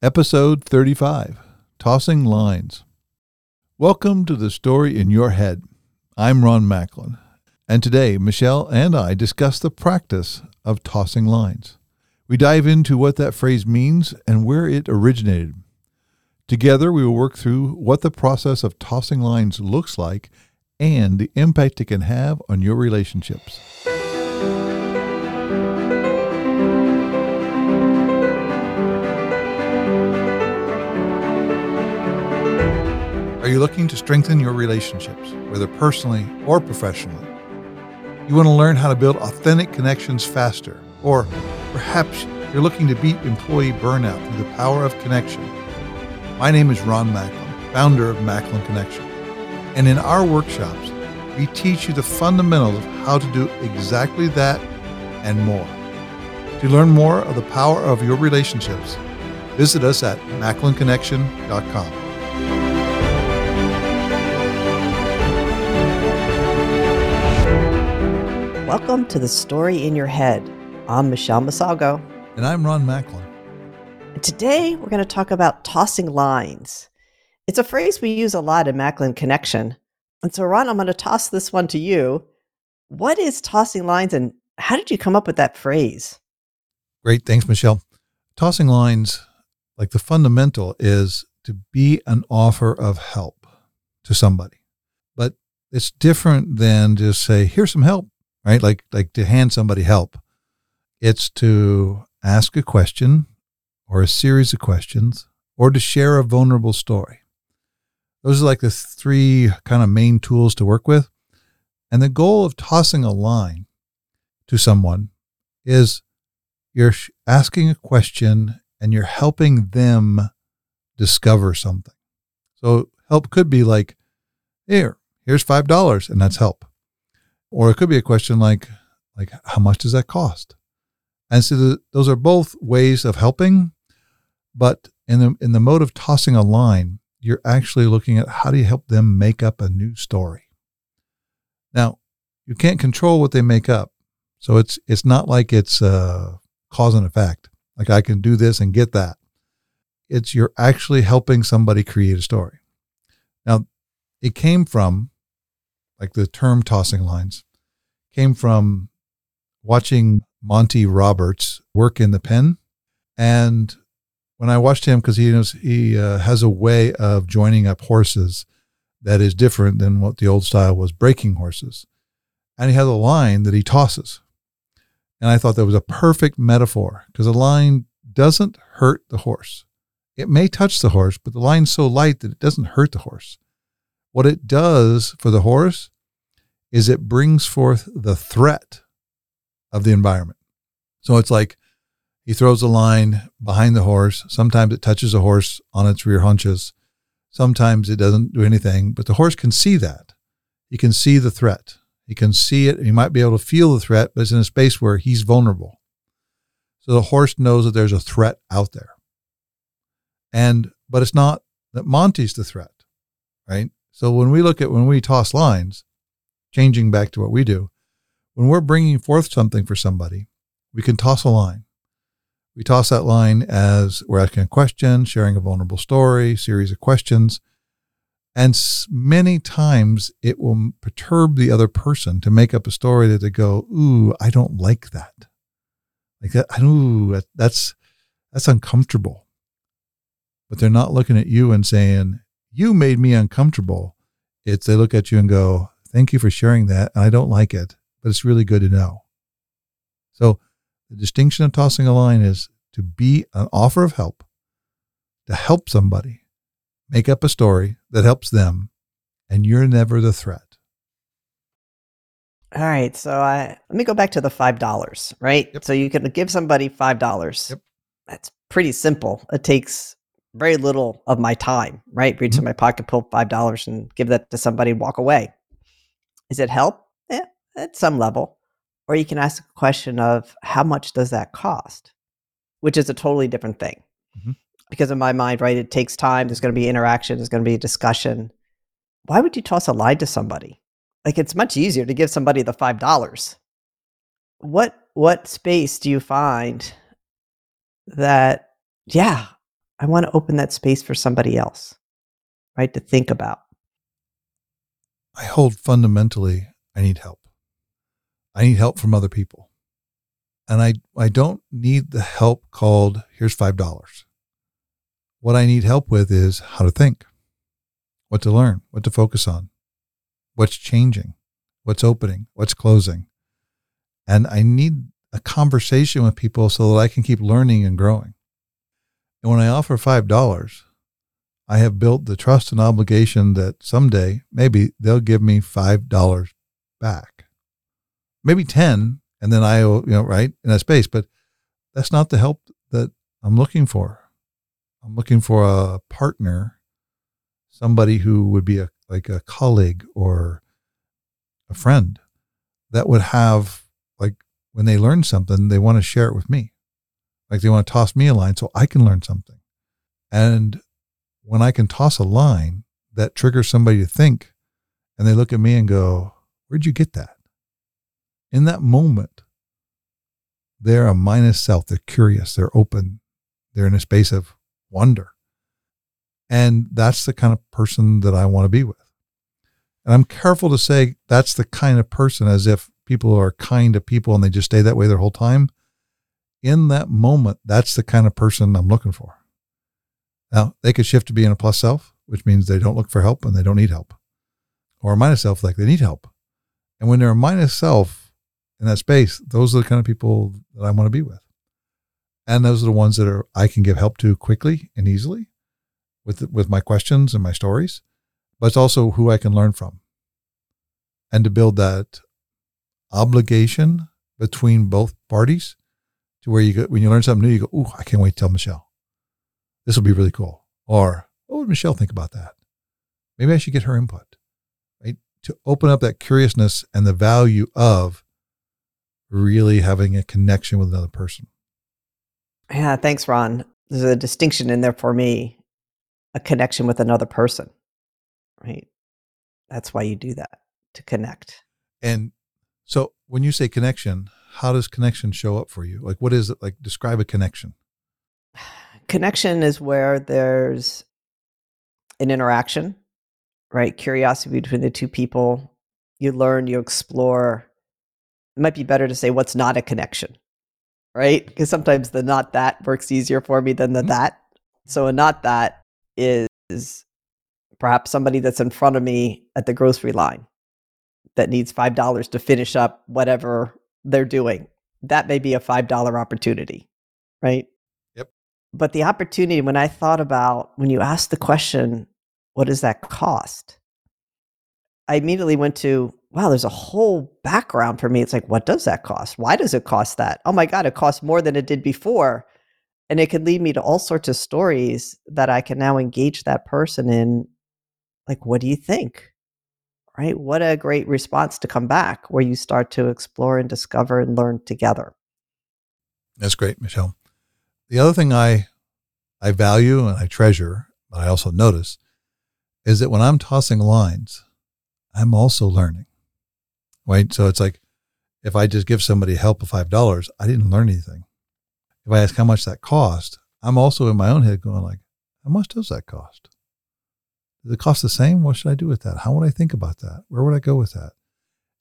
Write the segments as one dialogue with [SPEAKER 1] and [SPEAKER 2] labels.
[SPEAKER 1] Episode 35 Tossing Lines. Welcome to the story in your head. I'm Ron Macklin, and today Michelle and I discuss the practice of tossing lines. We dive into what that phrase means and where it originated. Together, we will work through what the process of tossing lines looks like and the impact it can have on your relationships. Are you looking to strengthen your relationships, whether personally or professionally? You want to learn how to build authentic connections faster, or perhaps you're looking to beat employee burnout through the power of connection. My name is Ron Macklin, founder of Macklin Connection. And in our workshops, we teach you the fundamentals of how to do exactly that and more. To learn more of the power of your relationships, visit us at macklinconnection.com.
[SPEAKER 2] Welcome to the story in your head. I'm Michelle Mosolgo.
[SPEAKER 1] And I'm Ron Macklin.
[SPEAKER 2] And today we're going to talk about tossing lines. It's a phrase we use a lot in Macklin Connection. And so, Ron, I'm going to toss this one to you. What is tossing lines and how did you come up with that phrase?
[SPEAKER 1] Great. Thanks, Michelle. Tossing lines, like the fundamental, is to be an offer of help to somebody. But it's different than just say, here's some help right? Like like to hand somebody help. It's to ask a question or a series of questions or to share a vulnerable story. Those are like the three kind of main tools to work with. And the goal of tossing a line to someone is you're asking a question and you're helping them discover something. So help could be like, here, here's $5 and that's help. Or it could be a question like, like how much does that cost? And so the, those are both ways of helping, but in the in the mode of tossing a line, you're actually looking at how do you help them make up a new story. Now, you can't control what they make up, so it's it's not like it's uh, cause and effect. Like I can do this and get that. It's you're actually helping somebody create a story. Now, it came from like the term tossing lines, came from watching Monty Roberts work in the pen. And when I watched him, because he knows he uh, has a way of joining up horses that is different than what the old style was breaking horses. And he has a line that he tosses. And I thought that was a perfect metaphor because a line doesn't hurt the horse. It may touch the horse, but the line's so light that it doesn't hurt the horse. What it does for the horse is it brings forth the threat of the environment. So it's like he throws a line behind the horse. Sometimes it touches a horse on its rear hunches. Sometimes it doesn't do anything, but the horse can see that. He can see the threat. He can see it. He might be able to feel the threat, but it's in a space where he's vulnerable. So the horse knows that there's a threat out there. And, but it's not that Monty's the threat, right? So when we look at, when we toss lines, changing back to what we do, when we're bringing forth something for somebody, we can toss a line. We toss that line as we're asking a question, sharing a vulnerable story, series of questions. And many times it will perturb the other person to make up a story that they go, Ooh, I don't like that. Like that, ooh, that's, that's uncomfortable. But they're not looking at you and saying, You made me uncomfortable. It's they look at you and go, Thank you for sharing that. I don't like it, but it's really good to know. So the distinction of tossing a line is to be an offer of help, to help somebody make up a story that helps them, and you're never the threat.
[SPEAKER 2] All right, so I let me go back to the five dollars, right?
[SPEAKER 1] Yep.
[SPEAKER 2] So you can give somebody five dollars.
[SPEAKER 1] Yep.
[SPEAKER 2] That's pretty simple. It takes very little of my time, right? Reach
[SPEAKER 1] Mhm.
[SPEAKER 2] in my pocket, pull five dollars, and give that to somebody, and walk away. Is it help? Yeah, at some level. Or you can ask a question of how much does that cost? Which is a totally different thing.
[SPEAKER 1] Mhm.
[SPEAKER 2] Because in my mind, right, it takes time. There's going to be interaction. There's going to be a discussion. Why would you toss a lie to somebody? Like it's much easier to give somebody the five dollars. What what space do you find that? Yeah, I want to open that space for somebody else, right? To think about.
[SPEAKER 1] I hold fundamentally, I need help. I need help from other people. And I, I don't need the help called, here's $5. What I need help with is how to think, what to learn, what to focus on, what's changing, what's opening, what's closing. And I need a conversation with people so that I can keep learning and growing. And when I offer $5, I have built the trust and obligation that someday maybe they'll give me $5 back. Maybe 10 and then I owe, you know right in that space, but that's not the help that I'm looking for. I'm looking for a partner, somebody who would be a like a colleague or a friend that would have like when they learn something, they want to share it with me. Like they want to toss me a line so I can learn something. And when I can toss a line that triggers somebody to think and they look at me and go, Where'd you get that? In that moment, they're a minus self. They're curious. They're open. They're in a space of wonder. And that's the kind of person that I want to be with. And I'm careful to say that's the kind of person as if people are kind to people and they just stay that way their whole time. In that moment, that's the kind of person I'm looking for. Now, they could shift to being a plus self, which means they don't look for help and they don't need help, or a minus self, like they need help. And when they're a minus self in that space, those are the kind of people that I want to be with. And those are the ones that are I can give help to quickly and easily with with my questions and my stories, but it's also who I can learn from. And to build that obligation between both parties to where you go when you learn something new, you go, "Ooh, I can't wait to tell Michelle. This will be really cool." Or, "What would Michelle think about that? Maybe I should get her input." Right? To open up that curiousness and the value of really having a connection with another person.
[SPEAKER 2] Yeah, thanks, Ron. There's a distinction in there for me a connection with another person, right? That's why you do that to connect.
[SPEAKER 1] And so when you say connection, how does connection show up for you? Like, what is it? Like, describe a connection.
[SPEAKER 2] Connection is where there's an interaction, right? Curiosity between the two people. You learn, you explore. It might be better to say what's not a connection, right? Because sometimes the not that works easier for me than the mm-hmm. that. So a not that is perhaps somebody that's in front of me at the grocery line that needs $5 to finish up whatever they're doing. That may be a $5 opportunity, right?
[SPEAKER 1] Yep.
[SPEAKER 2] But the opportunity, when I thought about when you asked the question, what does that cost? I immediately went to, wow, there's a whole background for me. It's like, what does that cost? Why does it cost that? Oh my God, it costs more than it did before and it could lead me to all sorts of stories that I can now engage that person in. Like, what do you think? Right? What a great response to come back where you start to explore and discover and learn together.
[SPEAKER 1] That's great, Michelle. The other thing I I value and I treasure, but I also notice, is that when I'm tossing lines, I'm also learning. Right? So it's like if I just give somebody help of five dollars, I didn't learn anything if I ask how much that cost, I'm also in my own head going like, how much does that cost? It cost the same? What should I do with that? How would I think about that? Where would I go with that?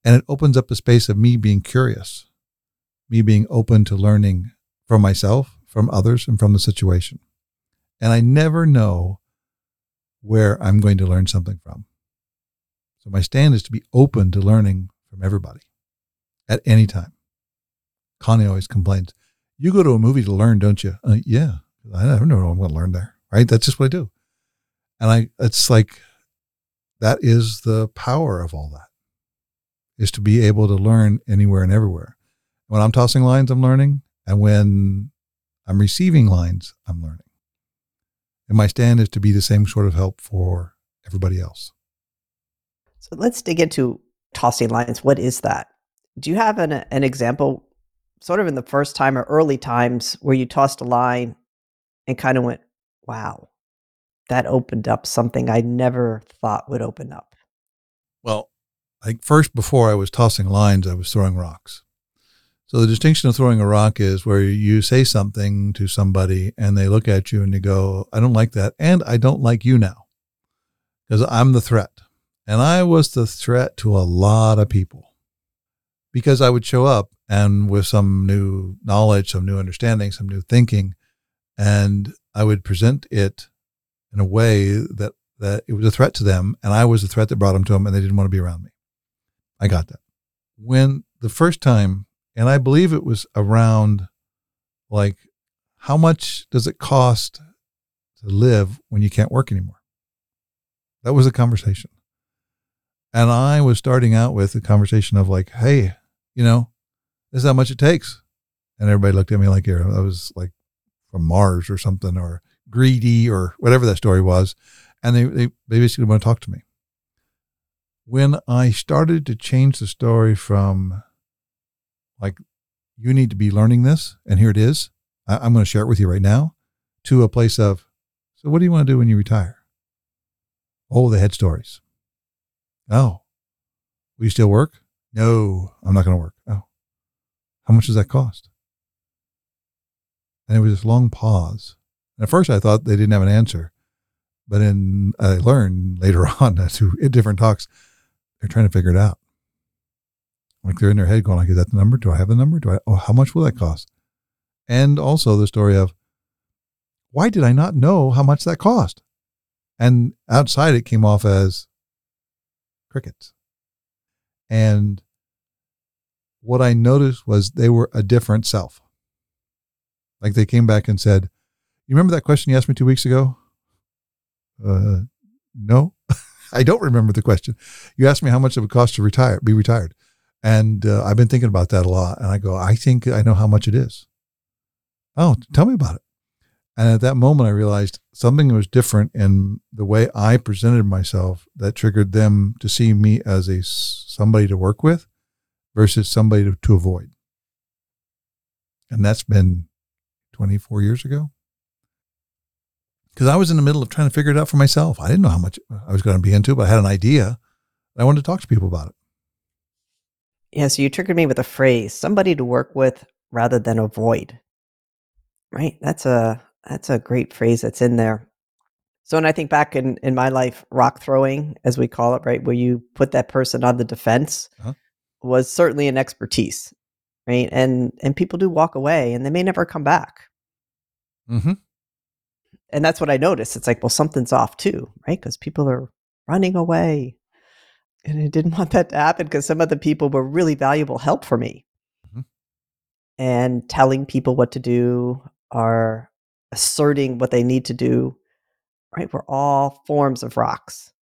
[SPEAKER 1] And it opens up a space of me being curious, me being open to learning from myself, from others, and from the situation. And I never know where I'm going to learn something from. So my stand is to be open to learning from everybody at any time. Connie always complains, you go to a movie to learn, don't you? Uh, yeah, I never know what I'm going to learn there. Right? That's just what I do. And I, it's like that is the power of all that, is to be able to learn anywhere and everywhere. When I'm tossing lines, I'm learning, and when I'm receiving lines, I'm learning. And my stand is to be the same sort of help for everybody else.
[SPEAKER 2] So let's dig into tossing lines. What is that? Do you have an, an example sort of in the first time or early times where you tossed a line and kind of went, wow, that opened up something I never thought would open up?
[SPEAKER 1] Well, I first before I was tossing lines, I was throwing rocks. So the distinction of throwing a rock is where you say something to somebody and they look at you and you go, I don't like that. And I don't like you now because I'm the threat. And I was the threat to a lot of people because I would show up and with some new knowledge, some new understanding, some new thinking, and I would present it in a way that, that it was a threat to them. And I was the threat that brought them to them and they didn't want to be around me. I got that. When the first time and I believe it was around like, how much does it cost to live when you can't work anymore? That was a conversation. And I was starting out with a conversation of like, hey, you know, this is how much it takes. And everybody looked at me like I was like from Mars or something or greedy or whatever that story was. And they, they, they basically want to talk to me. When I started to change the story from like you need to be learning this and here it is I, i'm going to share it with you right now to a place of so what do you want to do when you retire? Oh the head stories. Oh will you still work? No i'm not going to work. Oh how much does that cost? And it was this long pause and at first i thought they didn't have an answer but then i learned later on through different talks they're trying to figure it out like they're in their head going like, is that the number? Do I have the number? Do I, oh, how much will that cost? And also the story of why did I not know how much that cost? And outside it came off as crickets. And what I noticed was they were a different self. Like they came back and said, You remember that question you asked me two weeks ago? Uh, no, I don't remember the question. You asked me how much it would cost to retire, be retired. And uh, I've been thinking about that a lot. And I go, I think I know how much it is. Oh, tell me about it. And at that moment, I realized something was different in the way I presented myself that triggered them to see me as a somebody to work with versus somebody to, to avoid. And that's been 24 years ago. Because I was in the middle of trying to figure it out for myself. I didn't know how much I was going to be into, but I had an idea. I wanted to talk to people about it.
[SPEAKER 2] Yeah, so you triggered me with a phrase, somebody to work with rather than avoid. Right? That's a that's a great phrase that's in there. So when I think back in in my life, rock throwing, as we call it, right, where you put that person on the defense uh-huh. was certainly an expertise. Right. And and people do walk away and they may never come back. Mm-hmm. And that's what I noticed. It's like, well, something's off too, right? Because people are running away and I didn't want that to happen because some of the people were really valuable help for me. Mm-hmm. And telling people what to do or asserting what they need to do, right? We're all forms of rocks.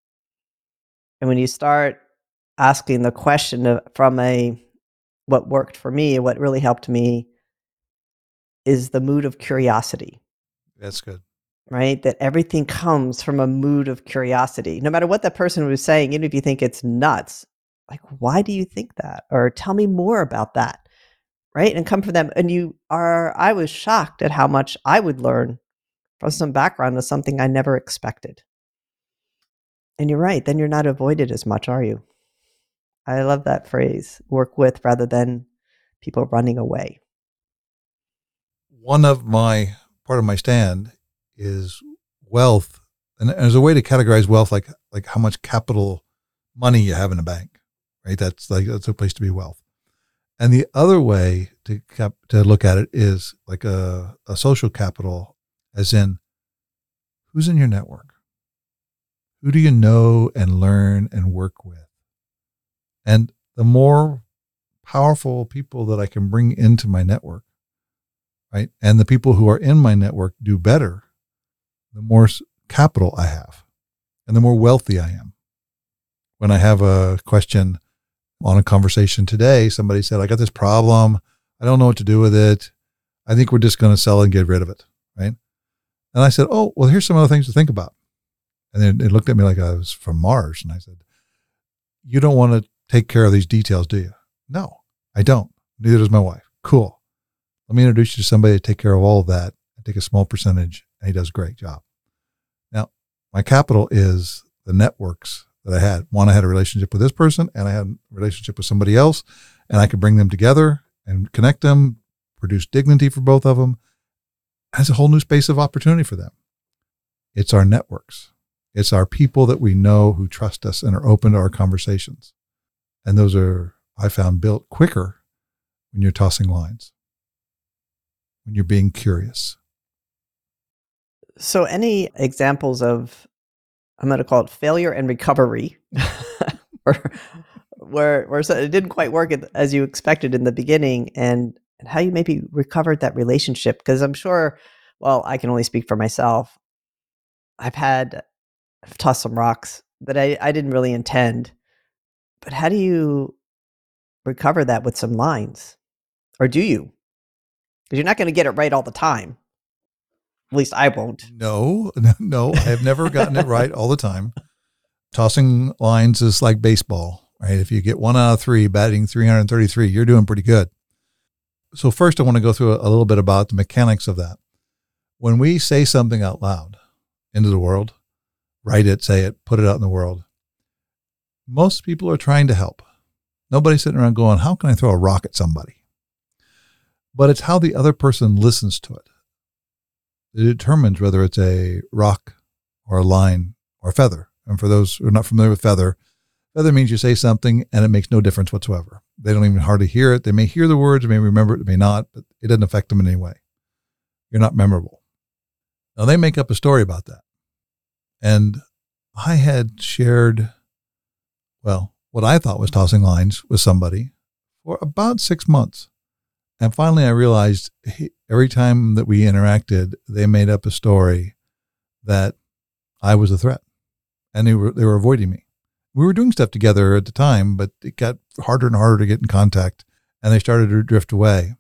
[SPEAKER 2] And when you start asking the question of, from a what worked for me, what really helped me is the mood of curiosity.
[SPEAKER 1] That's good
[SPEAKER 2] right? That everything comes from a mood of curiosity. No matter what that person was saying, even if you think it's nuts, like, why do you think that? Or tell me more about that, right? And come from them. And you are, I was shocked at how much I would learn from some background of something I never expected. And you're right, then you're not avoided as much, are you? I love that phrase work with rather than people running away.
[SPEAKER 1] One of my part of my stand is wealth, and there's a way to categorize wealth like like how much capital money you have in a bank, right? That's like that's a place to be wealth. And the other way to cap, to look at it is like a, a social capital, as in who's in your network, who do you know and learn and work with, and the more powerful people that I can bring into my network, right, and the people who are in my network do better the more capital I have and the more wealthy I am. When I have a question on a conversation today, somebody said, I got this problem. I don't know what to do with it. I think we're just going to sell and get rid of it. Right. And I said, Oh, well, here's some other things to think about. And then it looked at me like I was from Mars. And I said, You don't want to take care of these details, do you? No, I don't. Neither does my wife. Cool. Let me introduce you to somebody to take care of all of that and take a small percentage. And he does a great job. Now, my capital is the networks that I had. One, I had a relationship with this person and I had a relationship with somebody else and I could bring them together and connect them, produce dignity for both of them, has a whole new space of opportunity for them. It's our networks. It's our people that we know who trust us and are open to our conversations. And those are, I found, built quicker when you're tossing lines, when you're being curious.
[SPEAKER 2] So, any examples of, I'm going to call it failure and recovery, where where it didn't quite work as you expected in the beginning, and, and how you maybe recovered that relationship? Because I'm sure, well, I can only speak for myself. I've had I've tossed some rocks that I, I didn't really intend. But how do you recover that with some lines? Or do you? Because you're not going to get it right all the time. At least I won't.
[SPEAKER 1] No, no, I have never gotten it right all the time. Tossing lines is like baseball, right? If you get one out of three, batting 333, you're doing pretty good. So, first, I want to go through a little bit about the mechanics of that. When we say something out loud into the world, write it, say it, put it out in the world, most people are trying to help. Nobody's sitting around going, How can I throw a rock at somebody? But it's how the other person listens to it. It determines whether it's a rock or a line or a feather. And for those who are not familiar with feather, feather means you say something and it makes no difference whatsoever. They don't even hardly hear it. They may hear the words, they may remember it, they may not, but it doesn't affect them in any way. You're not memorable. Now they make up a story about that. And I had shared, well, what I thought was tossing lines with somebody for about six months. And finally, I realized he, every time that we interacted, they made up a story that I was a threat and they were, they were avoiding me. We were doing stuff together at the time, but it got harder and harder to get in contact and they started to drift away.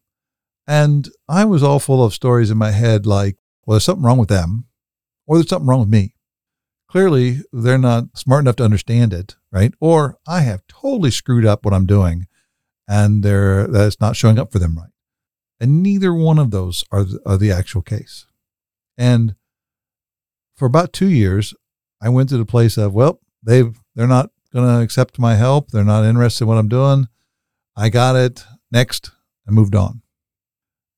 [SPEAKER 1] And I was all full of stories in my head like, well, there's something wrong with them or there's something wrong with me. Clearly, they're not smart enough to understand it, right? Or I have totally screwed up what I'm doing and they're, that's not showing up for them right. And neither one of those are the, are the actual case. And for about two years, I went to the place of, well, they've, they're not going to accept my help. They're not interested in what I'm doing. I got it. Next. I moved on.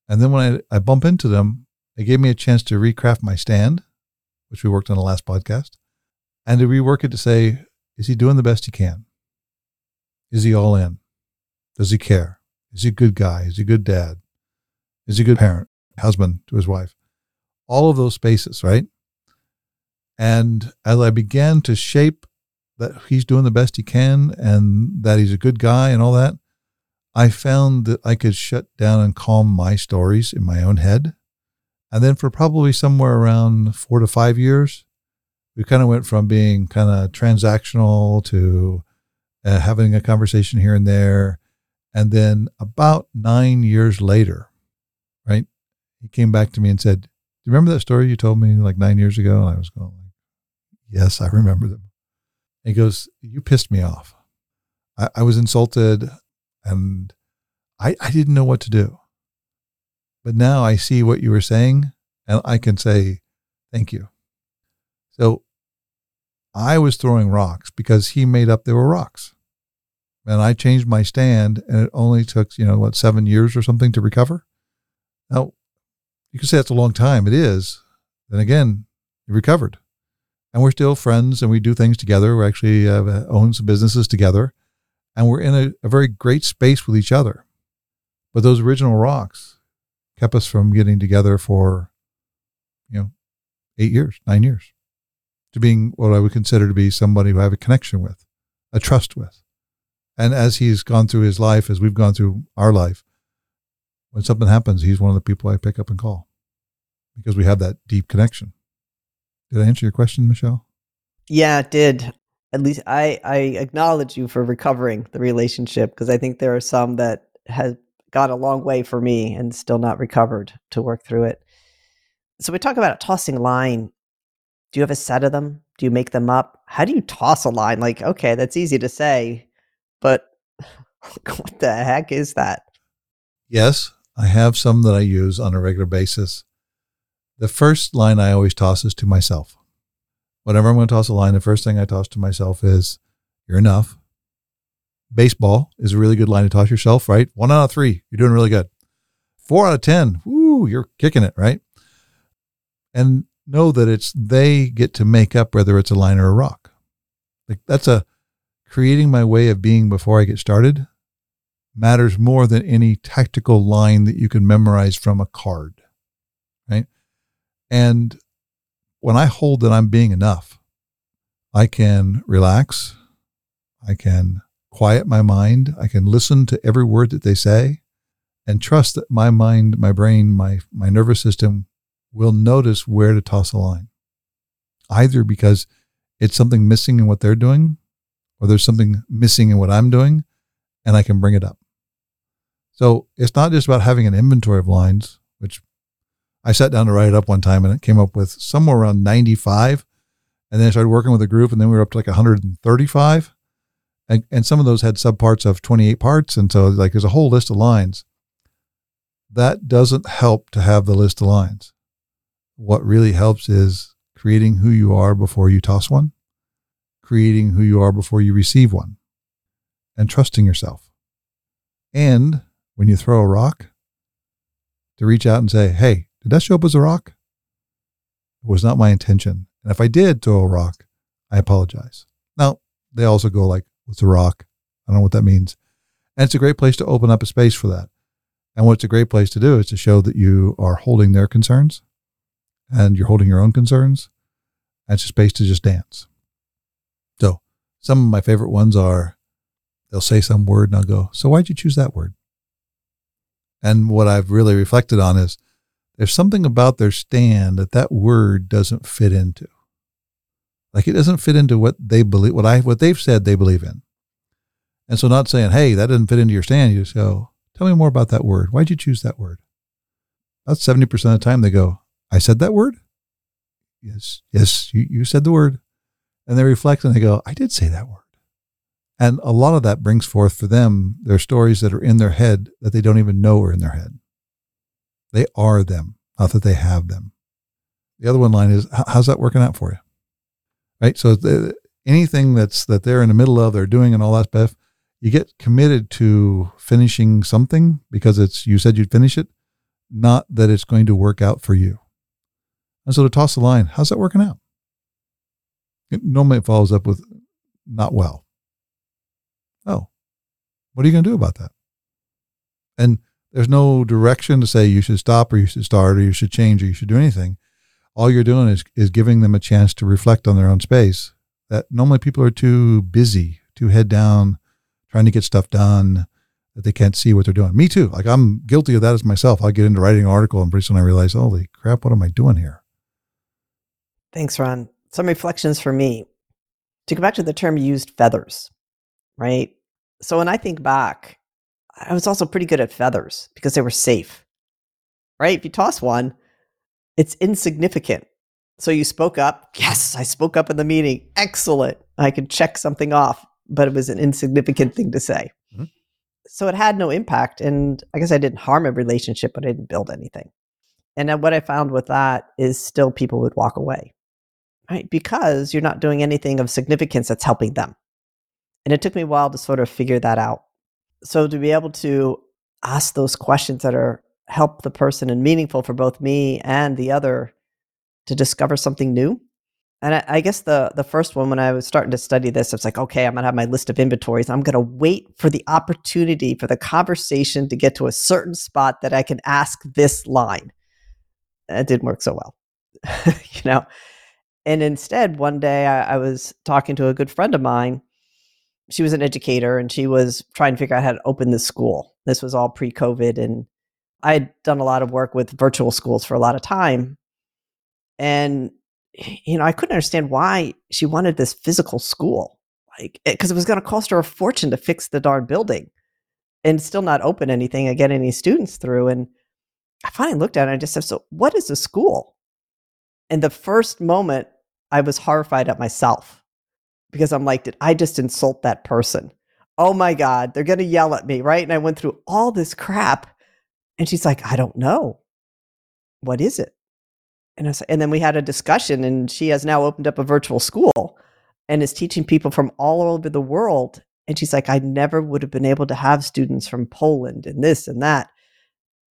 [SPEAKER 1] And then when I, I bump into them, it gave me a chance to recraft my stand, which we worked on the last podcast, and to rework it to say, is he doing the best he can? Is he all in? Does he care? Is he a good guy? Is he a good dad? Is he a good parent, husband to his wife? All of those spaces, right? And as I began to shape that he's doing the best he can and that he's a good guy and all that, I found that I could shut down and calm my stories in my own head. And then for probably somewhere around four to five years, we kind of went from being kind of transactional to uh, having a conversation here and there. And then about nine years later, right, he came back to me and said, Do you remember that story you told me like nine years ago? And I was going, Yes, I remember them. he goes, You pissed me off. I, I was insulted and I, I didn't know what to do. But now I see what you were saying and I can say, Thank you. So I was throwing rocks because he made up there were rocks. And I changed my stand and it only took, you know, what, seven years or something to recover. Now, you can say that's a long time. It is. Then again, you recovered. And we're still friends and we do things together. We actually uh, own some businesses together and we're in a, a very great space with each other. But those original rocks kept us from getting together for, you know, eight years, nine years to being what I would consider to be somebody who I have a connection with, a trust with. And as he's gone through his life, as we've gone through our life, when something happens, he's one of the people I pick up and call because we have that deep connection. Did I answer your question, Michelle?
[SPEAKER 2] Yeah, it did. At least I, I acknowledge you for recovering the relationship because I think there are some that has gone a long way for me and still not recovered to work through it. So we talk about a tossing line do you have a set of them? Do you make them up? How do you toss a line? Like, okay, that's easy to say, but what the heck is that?
[SPEAKER 1] Yes, I have some that I use on a regular basis. The first line I always toss is to myself. Whenever I'm going to toss a line, the first thing I toss to myself is, You're enough. baseball is a really good line to toss yourself, right? One out of three, you're doing really good. Four out of 10, woo, you're kicking it, right? And know that it's they get to make up whether it's a line or a rock. Like that's a creating my way of being before I get started matters more than any tactical line that you can memorize from a card, right? And when I hold that I'm being enough, I can relax. I can quiet my mind. I can listen to every word that they say and trust that my mind, my brain, my, my nervous system will notice where to toss a line. Either because it's something missing in what they're doing, or there's something missing in what I'm doing, and I can bring it up. So it's not just about having an inventory of lines, which I sat down to write it up one time and it came up with somewhere around 95. And then I started working with a group and then we were up to like 135. And, and some of those had subparts of 28 parts. And so like there's a whole list of lines. That doesn't help to have the list of lines. What really helps is creating who you are before you toss one, creating who you are before you receive one, and trusting yourself. And when you throw a rock, to reach out and say, Hey, did that show up as a rock? It was not my intention. And if I did throw a rock, I apologize. Now, they also go like, What's a rock? I don't know what that means. And it's a great place to open up a space for that. And what's a great place to do is to show that you are holding their concerns and you're holding your own concerns. And it's a space to just dance. So some of my favorite ones are they'll say some word and I'll go, So why'd you choose that word? And what I've really reflected on is there's something about their stand that that word doesn't fit into. Like it doesn't fit into what they believe, what I, what they've said they believe in. And so not saying, Hey, that doesn't fit into your stand. You just go, tell me more about that word. Why'd you choose that word? About 70% of the time they go, I said that word. Yes. Yes. You, you said the word. And they reflect and they go, I did say that word. And a lot of that brings forth for them their stories that are in their head that they don't even know are in their head. They are them, not that they have them. The other one line is, how's that working out for you? Right. So the, anything that's that they're in the middle of, they're doing and all that stuff, you get committed to finishing something because it's you said you'd finish it, not that it's going to work out for you. And so to toss the line, how's that working out? It normally it follows up with not well. Oh, what are you going to do about that? And there's no direction to say you should stop or you should start or you should change or you should do anything. All you're doing is, is giving them a chance to reflect on their own space that normally people are too busy, too head down, trying to get stuff done that they can't see what they're doing. Me too. Like I'm guilty of that as myself. I get into writing an article and pretty soon I realize, holy crap, what am I doing here?
[SPEAKER 2] Thanks, Ron. Some reflections for me. To go back to the term used feathers, right? So when I think back, I was also pretty good at feathers because they were safe, right? If you toss one, it's insignificant. So you spoke up. Yes, I spoke up in the meeting. Excellent. I could check something off, but it was an insignificant thing to say. Mm-hmm. So it had no impact. And I guess I didn't harm a relationship, but I didn't build anything. And what I found with that is still people would walk away, right? Because you're not doing anything of significance that's helping them. And it took me a while to sort of figure that out. So to be able to ask those questions that are help the person and meaningful for both me and the other to discover something new. And I, I, guess the the first one when I was starting to study this, it's like, okay, I'm gonna have my list of inventories. I'm gonna wait for the opportunity for the conversation to get to a certain spot that I can ask this line. It didn't work so well, you know. And instead, one day I, I was talking to a good friend of mine she was an educator and she was trying to figure out how to open the school. This was all pre COVID. And I had done a lot of work with virtual schools for a lot of time. And, you know, I couldn't understand why she wanted this physical school. Like, eh, because it, it was going to cost her a fortune to fix the darn building and still not open anything and get any students through. And I finally looked at it and I just said, So, what is a school? And the first moment I was horrified at myself because I'm like, did I just insult that person? Oh my God, they're going to yell at me, right? And I went through all this crap. And she's like, I don't know. What is it? And, I was, and then we had a discussion, and she has now opened up a virtual school and is teaching people from all over the world And she's like, I never would have been able to have students from Poland and this and that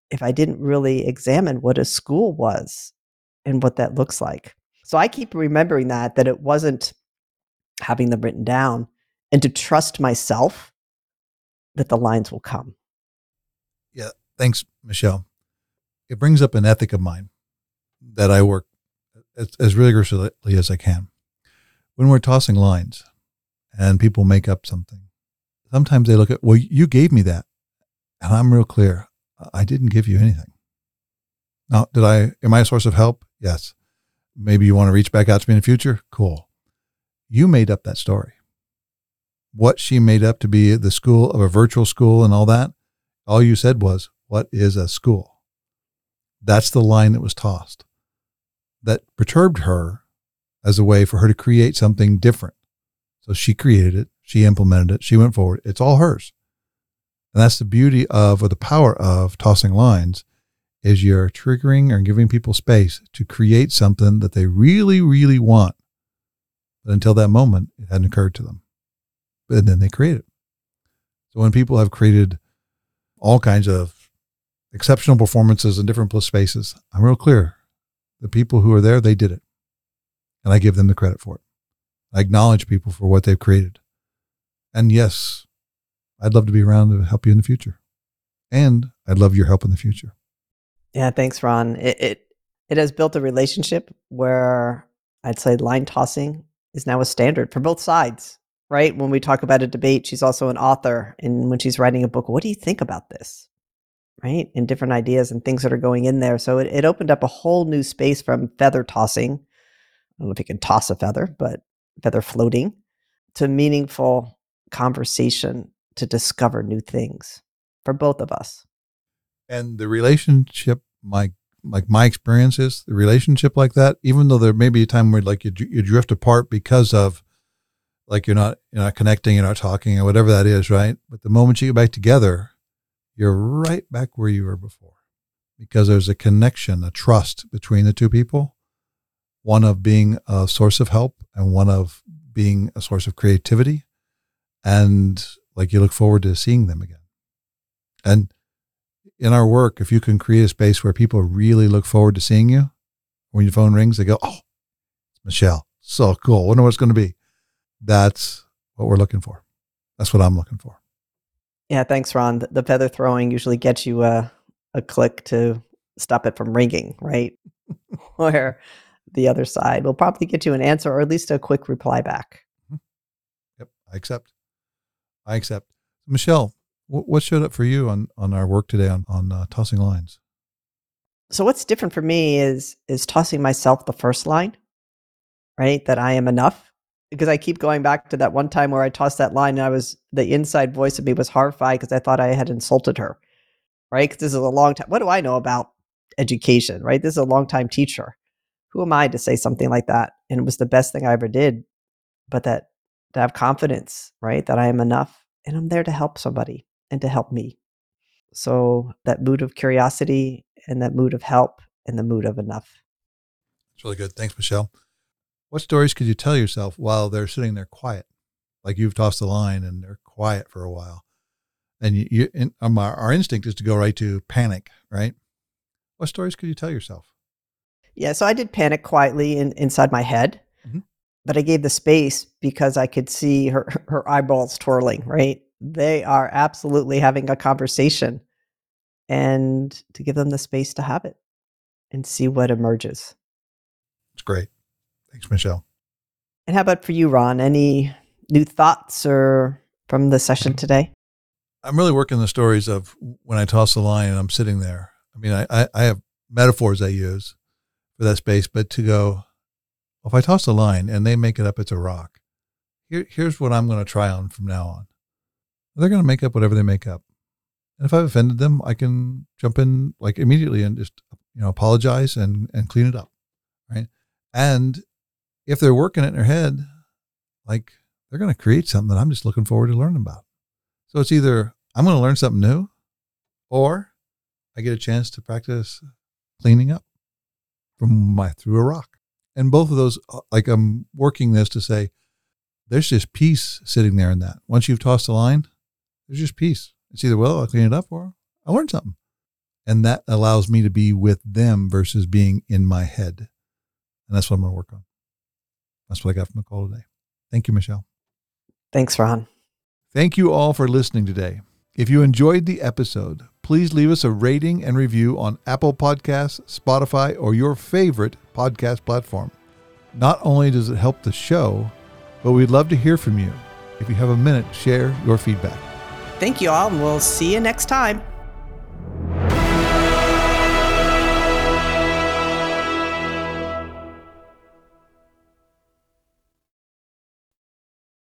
[SPEAKER 2] if I didn't really examine what a school was and what that looks like. So I keep remembering that, that it wasn't having them written down and to trust myself that the lines will come.
[SPEAKER 1] Yeah. Thanks, Michelle. It brings up an ethic of mine that I work as, as rigorously as I can. When we're tossing lines and people make up something, sometimes they look at, well, you gave me that. And I'm real clear. I didn't give you anything. Now, did I, am I a source of help? Yes. Maybe you want to reach back out to me in the future? Cool. You made up that story. What she made up to be the school of a virtual school and all that, all you said was, What is a school? That's the line that was tossed. That perturbed her as a way for her to create something different. So she created it, she implemented it, she went forward. It's all hers. And that's the beauty of, or the power of tossing lines is you're triggering or giving people space to create something that they really, really want. But until that moment, it hadn't occurred to them. And then they create it. So when people have created all kinds of exceptional performances in different spaces, I'm real clear. The people who are there, they did it. And I give them the credit for it. I acknowledge people for what they've created. And yes, I'd love to be around to help you in the future. And I'd love your help in the future.
[SPEAKER 2] Yeah, thanks, Ron. It, it it has built a relationship where I'd say line tossing is now a standard for both sides. Right? When we talk about a debate, she's also an author, and when she's writing a book, what do you think about this? Right? And different ideas and things that are going in there. So it, it opened up a whole new space from feather tossing. I don't know if you can toss a feather, but feather floating to meaningful conversation to discover new things for both of us.
[SPEAKER 1] And the relationship, my like my experience is the relationship like that, even though there may be a time where like you you drift apart because of like you're not you're not connecting, you're not talking, or whatever that is, right? But the moment you get back together, you're right back where you were before, because there's a connection, a trust between the two people, one of being a source of help and one of being a source of creativity, and like you look forward to seeing them again. And in our work, if you can create a space where people really look forward to seeing you, when your phone rings, they go, "Oh, it's Michelle, so cool. Wonder what it's going to be." That's what we're looking for. That's what I'm looking for.
[SPEAKER 2] Yeah, thanks, Ron. The, the feather throwing usually gets you a a click to stop it from ringing, right? Where the other side will probably get you an answer or at least a quick reply back.
[SPEAKER 1] Mm-hmm. Yep, I accept. I accept. Michelle, what showed up for you on, on our work today on, on uh, tossing lines?
[SPEAKER 2] So what's different for me is is tossing myself the first line, right? That I am enough. Because I keep going back to that one time where I tossed that line and I was the inside voice of me was horrified because I thought I had insulted her. Right? Because this is a long time. What do I know about education? Right? This is a long time teacher. Who am I to say something like that? And it was the best thing I ever did. But that to have confidence, right? That I am enough and I'm there to help somebody and to help me. So that mood of curiosity and that mood of help and the mood of enough.
[SPEAKER 1] It's really good. Thanks, Michelle. What stories could you tell yourself while they're sitting there quiet? Like you've tossed the line and they're quiet for a while. And you, you in, um, our, our instinct is to go right to panic, right? What stories could you tell yourself?
[SPEAKER 2] Yeah, so I did panic quietly in, inside my head. Mm-hmm but I gave the space because I could see her her eyeballs twirling, right? They are absolutely having a conversation and to give them the space to have it and see what emerges.
[SPEAKER 1] It's great. Thanks, Michelle.
[SPEAKER 2] And how about for you, Ron? Any new thoughts or from the session today?
[SPEAKER 1] I'm really working the stories of when I toss the line and I'm sitting there. I mean, I, I, I have metaphors I use for that space, but to go, well, if I toss a line and they make it up, it's a rock. Here, here's what I'm going to try on from now on. They're going to make up whatever they make up. And if I've offended them, I can jump in like immediately and just, you know, apologize and, and clean it up. Right. And if they're working it in their head, like they're going to create something that I'm just looking forward to learning about. So it's either I'm going to learn something new or I get a chance to practice cleaning up from my through a rock and both of those uh, like i'm working this to say there's just peace sitting there in that. Once you've tossed the line, there's just peace. It's either, well, I'll clean it up or I learned something. And that allows me to be with them versus being in my head. And that's what I'm going to work on. That's what I got from the call today. Thank you, Michelle.
[SPEAKER 2] Thanks, Ron.
[SPEAKER 1] Thank you all for listening today. If you enjoyed the episode, please leave us a rating and review on Apple Podcasts, Spotify, or your favorite podcast platform. Not only does it help the show, but we'd love to hear from you. If you have a minute, share your feedback.
[SPEAKER 2] Thank you all, and we'll see you next time.